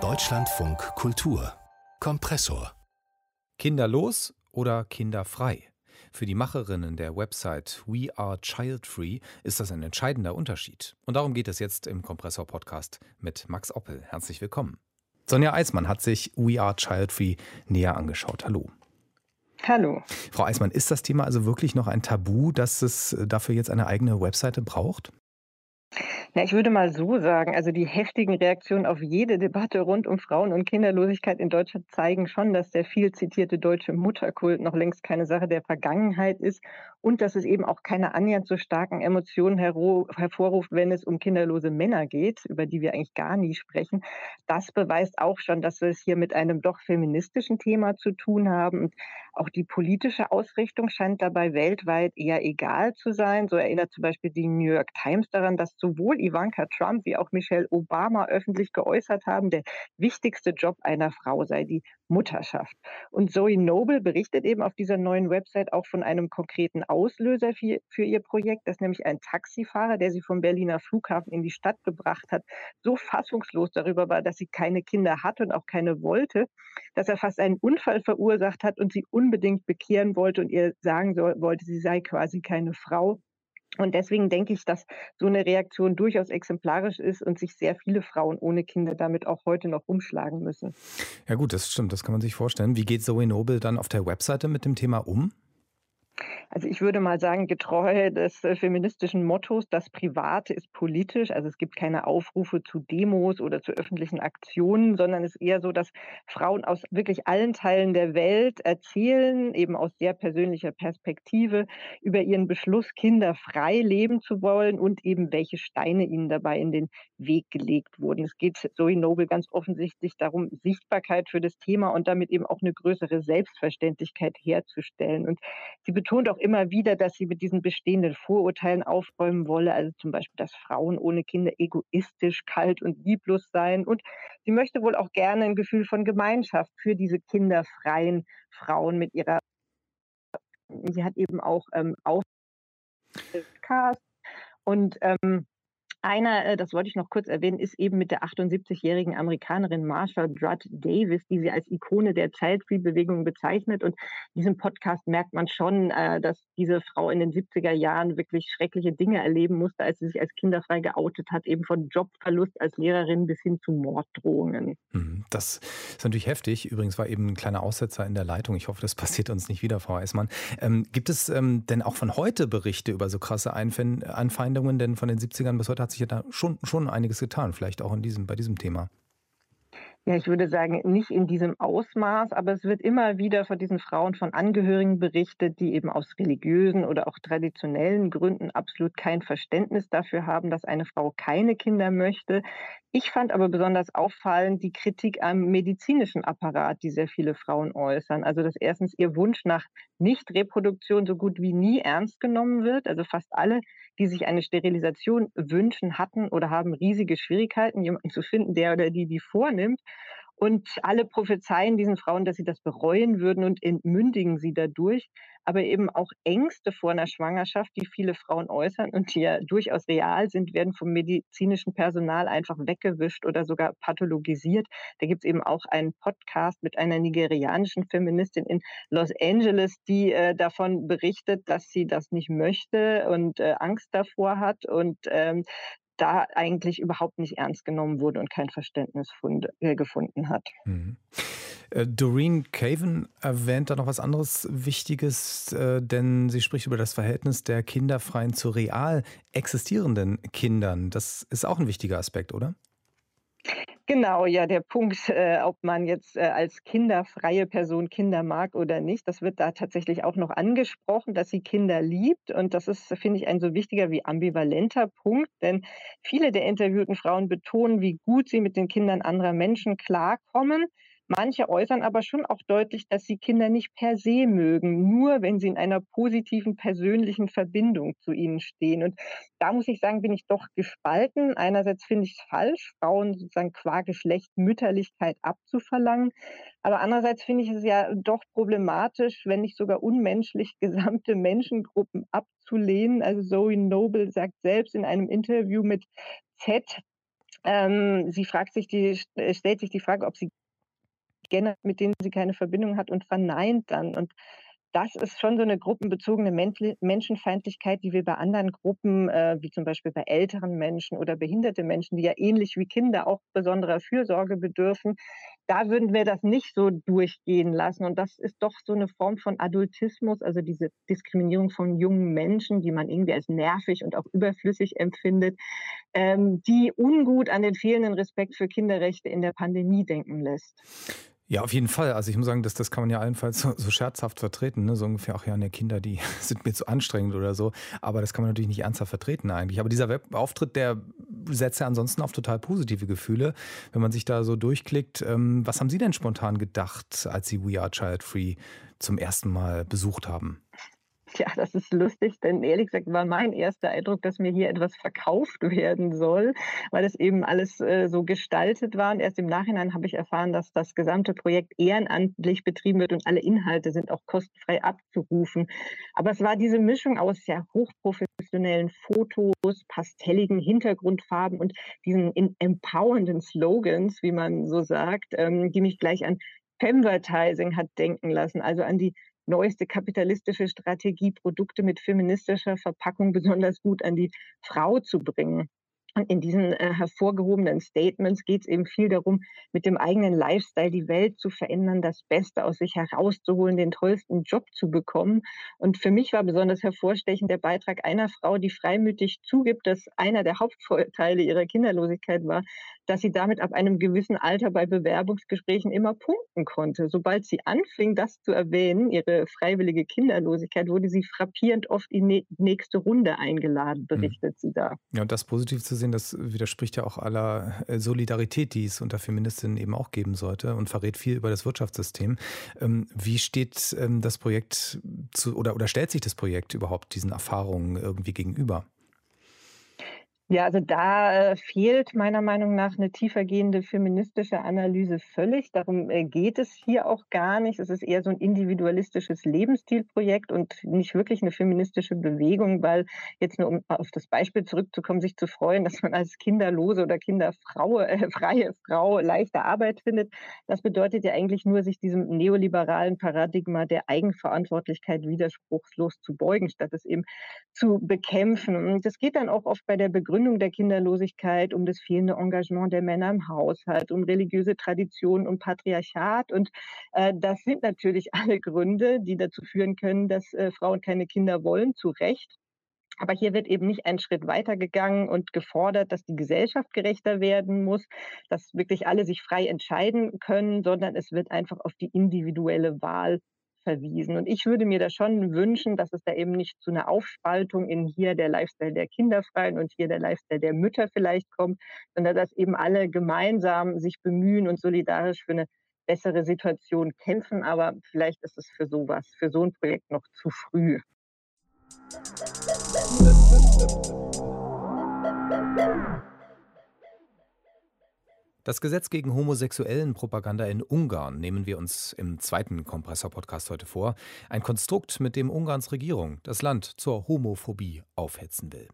Deutschlandfunk Kultur Kompressor Kinderlos oder kinderfrei? Für die Macherinnen der Website We Are Child Free ist das ein entscheidender Unterschied. Und darum geht es jetzt im Kompressor Podcast mit Max Oppel. Herzlich willkommen. Sonja Eismann hat sich We Are Child Free näher angeschaut. Hallo. Hallo. Frau Eismann, ist das Thema also wirklich noch ein Tabu, dass es dafür jetzt eine eigene Webseite braucht? Ja, ich würde mal so sagen, also die heftigen Reaktionen auf jede Debatte rund um Frauen- und Kinderlosigkeit in Deutschland zeigen schon, dass der viel zitierte deutsche Mutterkult noch längst keine Sache der Vergangenheit ist und dass es eben auch keine annähernd so starken Emotionen hervorruft, wenn es um kinderlose Männer geht, über die wir eigentlich gar nie sprechen. Das beweist auch schon, dass wir es hier mit einem doch feministischen Thema zu tun haben. Und auch die politische Ausrichtung scheint dabei weltweit eher egal zu sein. So erinnert zum Beispiel die New York Times daran, dass sowohl Ivanka Trump wie auch Michelle Obama öffentlich geäußert haben, der wichtigste Job einer Frau sei die Mutterschaft. Und Zoe Noble berichtet eben auf dieser neuen Website auch von einem konkreten Auslöser für, für ihr Projekt, das nämlich ein Taxifahrer, der sie vom Berliner Flughafen in die Stadt gebracht hat, so fassungslos darüber war, dass sie keine Kinder hatte und auch keine wollte, dass er fast einen Unfall verursacht hat und sie unbedingt bekehren wollte und ihr sagen soll, wollte, sie sei quasi keine Frau. Und deswegen denke ich, dass so eine Reaktion durchaus exemplarisch ist und sich sehr viele Frauen ohne Kinder damit auch heute noch umschlagen müssen. Ja gut, das stimmt, das kann man sich vorstellen. Wie geht Zoe Noble dann auf der Webseite mit dem Thema um? Also ich würde mal sagen, getreu des äh, feministischen Mottos, das Private ist politisch. Also es gibt keine Aufrufe zu Demos oder zu öffentlichen Aktionen, sondern es ist eher so, dass Frauen aus wirklich allen Teilen der Welt erzählen, eben aus sehr persönlicher Perspektive, über ihren Beschluss, Kinder frei leben zu wollen und eben welche Steine ihnen dabei in den Weg gelegt wurden. Es geht Zoe Noble ganz offensichtlich darum, Sichtbarkeit für das Thema und damit eben auch eine größere Selbstverständlichkeit herzustellen. Und sie betont auch immer wieder, dass sie mit diesen bestehenden Vorurteilen aufräumen wolle, also zum Beispiel, dass Frauen ohne Kinder egoistisch, kalt und lieblos seien. Und sie möchte wohl auch gerne ein Gefühl von Gemeinschaft für diese kinderfreien Frauen mit ihrer. Sie hat eben auch ähm, Cast und ähm, einer, äh, das wollte ich noch kurz erwähnen, ist eben mit der 78-jährigen Amerikanerin Marsha Drudd Davis, die sie als Ikone der Child-Free-Bewegung bezeichnet. Und in diesem Podcast merkt man schon, äh, dass diese Frau in den 70er Jahren wirklich schreckliche Dinge erleben musste, als sie sich als kinderfrei geoutet hat, eben von Jobverlust als Lehrerin bis hin zu Morddrohungen. Mhm, das ist natürlich heftig. Übrigens war eben ein kleiner Aussetzer in der Leitung. Ich hoffe, das passiert uns nicht wieder, Frau Eismann. Ähm, gibt es ähm, denn auch von heute Berichte über so krasse Anfeindungen? Denn von den 70ern bis heute hat sich ja da schon, schon einiges getan, vielleicht auch in diesem, bei diesem Thema. Ja, ich würde sagen, nicht in diesem Ausmaß, aber es wird immer wieder von diesen Frauen von Angehörigen berichtet, die eben aus religiösen oder auch traditionellen Gründen absolut kein Verständnis dafür haben, dass eine Frau keine Kinder möchte. Ich fand aber besonders auffallend die Kritik am medizinischen Apparat, die sehr viele Frauen äußern. Also, dass erstens ihr Wunsch nach Nichtreproduktion so gut wie nie ernst genommen wird. Also fast alle, die sich eine Sterilisation wünschen, hatten oder haben riesige Schwierigkeiten, jemanden zu finden, der oder die die vornimmt. Und alle prophezeien diesen Frauen, dass sie das bereuen würden und entmündigen sie dadurch. Aber eben auch Ängste vor einer Schwangerschaft, die viele Frauen äußern und die ja durchaus real sind, werden vom medizinischen Personal einfach weggewischt oder sogar pathologisiert. Da gibt es eben auch einen Podcast mit einer nigerianischen Feministin in Los Angeles, die äh, davon berichtet, dass sie das nicht möchte und äh, Angst davor hat. Und ähm, da eigentlich überhaupt nicht ernst genommen wurde und kein Verständnis äh, gefunden hat. Mhm. Äh, Doreen Caven erwähnt da noch was anderes Wichtiges, äh, denn sie spricht über das Verhältnis der Kinderfreien zu real existierenden Kindern. Das ist auch ein wichtiger Aspekt, oder? Genau, ja, der Punkt, äh, ob man jetzt äh, als kinderfreie Person Kinder mag oder nicht, das wird da tatsächlich auch noch angesprochen, dass sie Kinder liebt. Und das ist, finde ich, ein so wichtiger wie ambivalenter Punkt, denn viele der interviewten Frauen betonen, wie gut sie mit den Kindern anderer Menschen klarkommen. Manche äußern aber schon auch deutlich, dass sie Kinder nicht per se mögen, nur wenn sie in einer positiven persönlichen Verbindung zu ihnen stehen. Und da muss ich sagen, bin ich doch gespalten. Einerseits finde ich es falsch, Frauen sozusagen qua Geschlecht Mütterlichkeit abzuverlangen. Aber andererseits finde ich es ja doch problematisch, wenn nicht sogar unmenschlich, gesamte Menschengruppen abzulehnen. Also Zoe Noble sagt selbst in einem Interview mit Z, Ähm, sie fragt sich die, stellt sich die Frage, ob sie mit denen sie keine Verbindung hat und verneint dann. Und das ist schon so eine gruppenbezogene Menschenfeindlichkeit, die wir bei anderen Gruppen, äh, wie zum Beispiel bei älteren Menschen oder behinderte Menschen, die ja ähnlich wie Kinder auch besonderer Fürsorge bedürfen, da würden wir das nicht so durchgehen lassen. Und das ist doch so eine Form von Adultismus, also diese Diskriminierung von jungen Menschen, die man irgendwie als nervig und auch überflüssig empfindet, ähm, die ungut an den fehlenden Respekt für Kinderrechte in der Pandemie denken lässt. Ja, auf jeden Fall. Also ich muss sagen, das, das kann man ja allenfalls so, so scherzhaft vertreten. Ne? So ungefähr, ach ja, ne, Kinder, die sind mir zu anstrengend oder so. Aber das kann man natürlich nicht ernsthaft vertreten eigentlich. Aber dieser Webauftritt, der setzt ja ansonsten auf total positive Gefühle. Wenn man sich da so durchklickt, ähm, was haben Sie denn spontan gedacht, als Sie We Are Child Free zum ersten Mal besucht haben? Ja, das ist lustig, denn ehrlich gesagt war mein erster Eindruck, dass mir hier etwas verkauft werden soll, weil es eben alles äh, so gestaltet war. Und erst im Nachhinein habe ich erfahren, dass das gesamte Projekt ehrenamtlich betrieben wird und alle Inhalte sind auch kostenfrei abzurufen. Aber es war diese Mischung aus ja hochprofessionellen Fotos, pastelligen Hintergrundfarben und diesen empowernden Slogans, wie man so sagt, ähm, die mich gleich an Femvertising hat denken lassen, also an die neueste kapitalistische Strategie, Produkte mit feministischer Verpackung besonders gut an die Frau zu bringen. Und in diesen äh, hervorgehobenen Statements geht es eben viel darum, mit dem eigenen Lifestyle die Welt zu verändern, das Beste aus sich herauszuholen, den tollsten Job zu bekommen. Und für mich war besonders hervorstechend der Beitrag einer Frau, die freimütig zugibt, dass einer der Hauptvorteile ihrer Kinderlosigkeit war, dass sie damit ab einem gewissen Alter bei Bewerbungsgesprächen immer punkten konnte. Sobald sie anfing, das zu erwähnen, ihre freiwillige Kinderlosigkeit, wurde sie frappierend oft in die nächste Runde eingeladen, hm. berichtet mhm. sie da. Ja, und das positiv zu sehen, das widerspricht ja auch aller äh, Solidarität, die es unter Feministinnen eben auch geben sollte und verrät viel über das Wirtschaftssystem. Ähm, wie steht ähm, das Projekt zu, oder, oder stellt sich das Projekt überhaupt diesen Erfahrungen irgendwie gegenüber? Ja, also da äh, fehlt meiner Meinung nach eine tiefergehende feministische Analyse völlig. Darum äh, geht es hier auch gar nicht. Es ist eher so ein individualistisches Lebensstilprojekt und nicht wirklich eine feministische Bewegung, weil jetzt nur um auf das Beispiel zurückzukommen, sich zu freuen, dass man als kinderlose oder kinderfreie äh, freie Frau leichte Arbeit findet, das bedeutet ja eigentlich nur, sich diesem neoliberalen Paradigma der Eigenverantwortlichkeit widerspruchslos zu beugen, statt es eben zu bekämpfen. Und das geht dann auch oft bei der Begründung der Kinderlosigkeit, um das fehlende Engagement der Männer im Haushalt, um religiöse Traditionen und Patriarchat. Und äh, das sind natürlich alle Gründe, die dazu führen können, dass äh, Frauen keine Kinder wollen, zu Recht. Aber hier wird eben nicht einen Schritt weiter gegangen und gefordert, dass die Gesellschaft gerechter werden muss, dass wirklich alle sich frei entscheiden können, sondern es wird einfach auf die individuelle Wahl verwiesen. Und ich würde mir da schon wünschen, dass es da eben nicht zu einer Aufspaltung in hier der Lifestyle der Kinderfreien und hier der Lifestyle der Mütter vielleicht kommt, sondern dass eben alle gemeinsam sich bemühen und solidarisch für eine bessere Situation kämpfen. Aber vielleicht ist es für sowas, für so ein Projekt noch zu früh. Das Gesetz gegen homosexuellen Propaganda in Ungarn nehmen wir uns im zweiten Kompressor-Podcast heute vor. Ein Konstrukt, mit dem Ungarns Regierung das Land zur Homophobie aufhetzen will.